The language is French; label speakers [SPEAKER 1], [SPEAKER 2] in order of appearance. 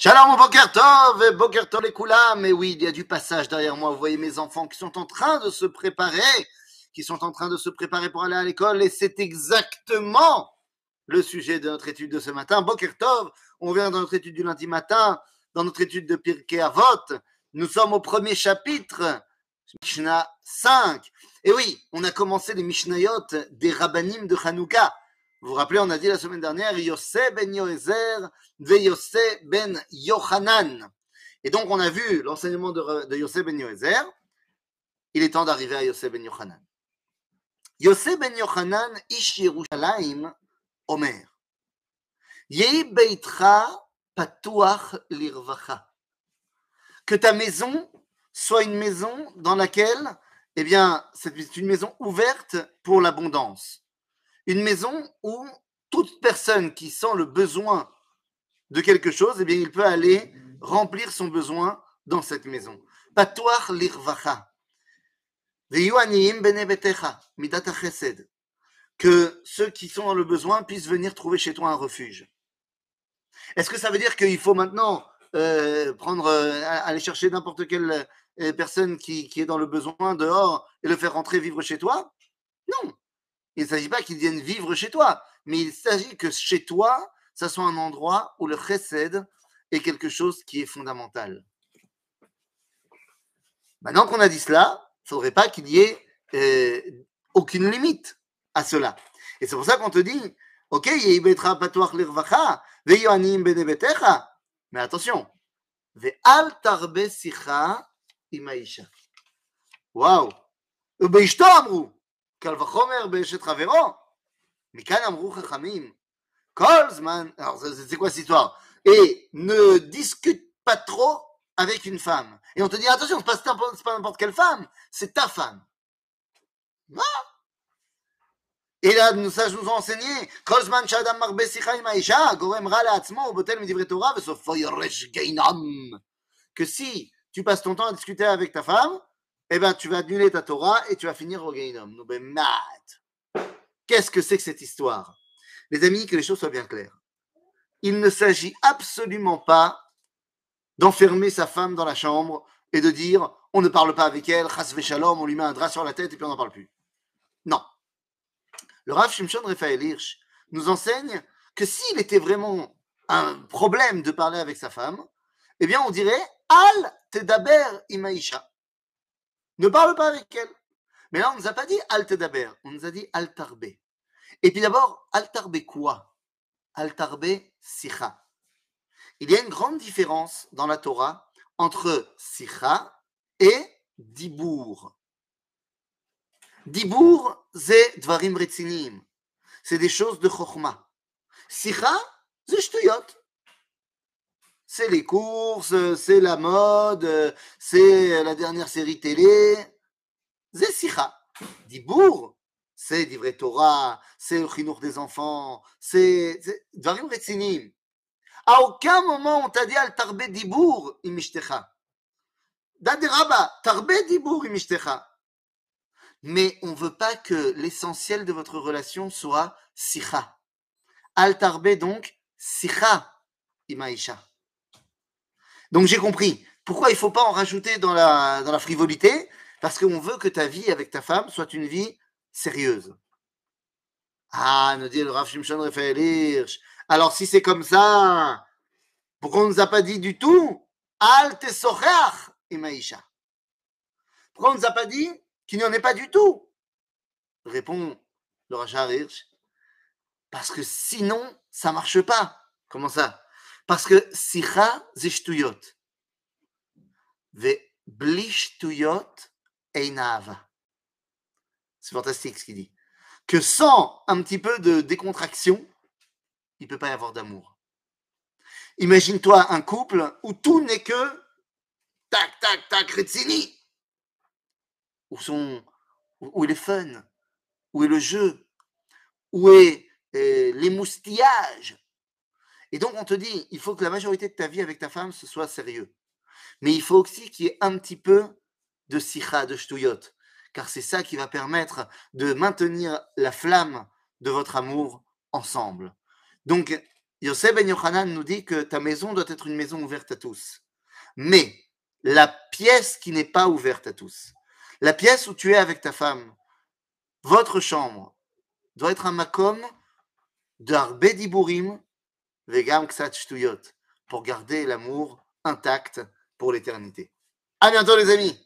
[SPEAKER 1] Shalom, Boker Tov, et Boker Tov les Koulam. Mais oui, il y a du passage derrière moi. Vous voyez mes enfants qui sont en train de se préparer, qui sont en train de se préparer pour aller à l'école. Et c'est exactement le sujet de notre étude de ce matin. Boker Tov, on vient dans notre étude du lundi matin, dans notre étude de Pirkei Avot. Nous sommes au premier chapitre, Mishnah 5. Et oui, on a commencé les Mishnayot des Rabbanim de Hanouka. Vous vous rappelez, on a dit la semaine dernière, Yosef ben Yoézer, Yosef ben Yohanan. Et donc, on a vu l'enseignement de, de Yosef ben Yoézer. Il est temps d'arriver à Yosef ben Yohanan. Yosef ben Yohanan, Ish Yerushalayim, Omer. Beitra patuach lirvacha. Que ta maison soit une maison dans laquelle, eh bien, c'est une maison ouverte pour l'abondance une maison où toute personne qui sent le besoin de quelque chose, eh bien, il peut aller remplir son besoin dans cette maison. Patoir lirvacha. Que ceux qui sont dans le besoin puissent venir trouver chez toi un refuge. Est-ce que ça veut dire qu'il faut maintenant euh, prendre, euh, aller chercher n'importe quelle euh, personne qui, qui est dans le besoin dehors et le faire rentrer vivre chez toi? Non. Il ne s'agit pas qu'ils viennent vivre chez toi, mais il s'agit que chez toi, ça soit un endroit où le chesed est quelque chose qui est fondamental. Maintenant qu'on a dit cela, il ne faudrait pas qu'il y ait euh, aucune limite à cela. Et c'est pour ça qu'on te dit, ok, mais attention, ve'al. Waouh! ובאשתו אמרו, קל וחומר באשת חברו. מכאן אמרו חכמים, כל זמן, alors c'est quoi cette histoire Et ne discute pas trop avec une femme. Et on te dit, attention, c'est pas, pas n'importe quelle femme, c'est ta femme. Non et là, nous, ça, nous ont enseigné, כל זמן שאדם מרבה שיחה עם האישה, גורם רע לעצמו, הוא בוטל מדברי תורה, וסופו יורש גיהינום. Que si tu passes ton temps à discuter avec ta femme, eh ben, tu vas annuler ta Torah et tu vas finir au Gainom. Qu'est-ce que c'est que cette histoire? Les amis, que les choses soient bien claires. Il ne s'agit absolument pas d'enfermer sa femme dans la chambre et de dire on ne parle pas avec elle, chas shalom, on lui met un drap sur la tête et puis on n'en parle plus. Non. Le Rav Shimshon Raphaël Hirsch nous enseigne que s'il était vraiment un problème de parler avec sa femme, eh bien on dirait Al tedaber imaisha. Ne parle pas avec elle. Mais là, on ne nous a pas dit Al-Tedaber, on nous a dit Al-Tarbe. Et puis d'abord, Al-Tarbe quoi? Al-Tarbe Sicha. Il y a une grande différence dans la Torah entre Sicha et Dibour. Dibour, c'est Dvarim Retzinim. C'est des choses de Chokhmah. Sicha, c'est Shtuyot c'est les courses, c'est la mode, c'est la dernière série télé. C'est Sicha. Dibour, c'est Divrei Torah, c'est le chinour des enfants, c'est Dvarim Retzinim. À aucun moment on t'a dit al tarbe dibour imishdecha. Daderaba, tarbe dibour imishdecha. Mais on ne veut pas que l'essentiel de votre relation soit sicha. Al tarbe donc sicha imaisha. Donc j'ai compris. Pourquoi il ne faut pas en rajouter dans la, dans la frivolité? Parce qu'on veut que ta vie avec ta femme soit une vie sérieuse. Ah, nous dit le Rav Shimshon Raphaël Hirsch. Alors si c'est comme ça, pourquoi on ne nous a pas dit du tout Al tesoreach imaisha Pourquoi on ne nous a pas dit qu'il n'y en ait pas du tout? Répond le Rav Hirsch. Parce que sinon, ça marche pas. Comment ça? Parce que sicha zishtuyot. Ve blishtuyot einava. C'est fantastique ce qu'il dit. Que sans un petit peu de décontraction, il ne peut pas y avoir d'amour. Imagine-toi un couple où tout n'est que tac, tac, tac, retzini. Où, sont, où est le fun, où est le jeu, où est euh, l'émoustillage, et donc, on te dit, il faut que la majorité de ta vie avec ta femme, ce soit sérieux. Mais il faut aussi qu'il y ait un petit peu de sikha, de shtuyot. Car c'est ça qui va permettre de maintenir la flamme de votre amour ensemble. Donc, Yosef Ben Yochanan nous dit que ta maison doit être une maison ouverte à tous. Mais la pièce qui n'est pas ouverte à tous, la pièce où tu es avec ta femme, votre chambre, doit être un makom d'arbe diburim vegam ksat shtuyot pour garder l'amour intact pour l'éternité. À bientôt les amis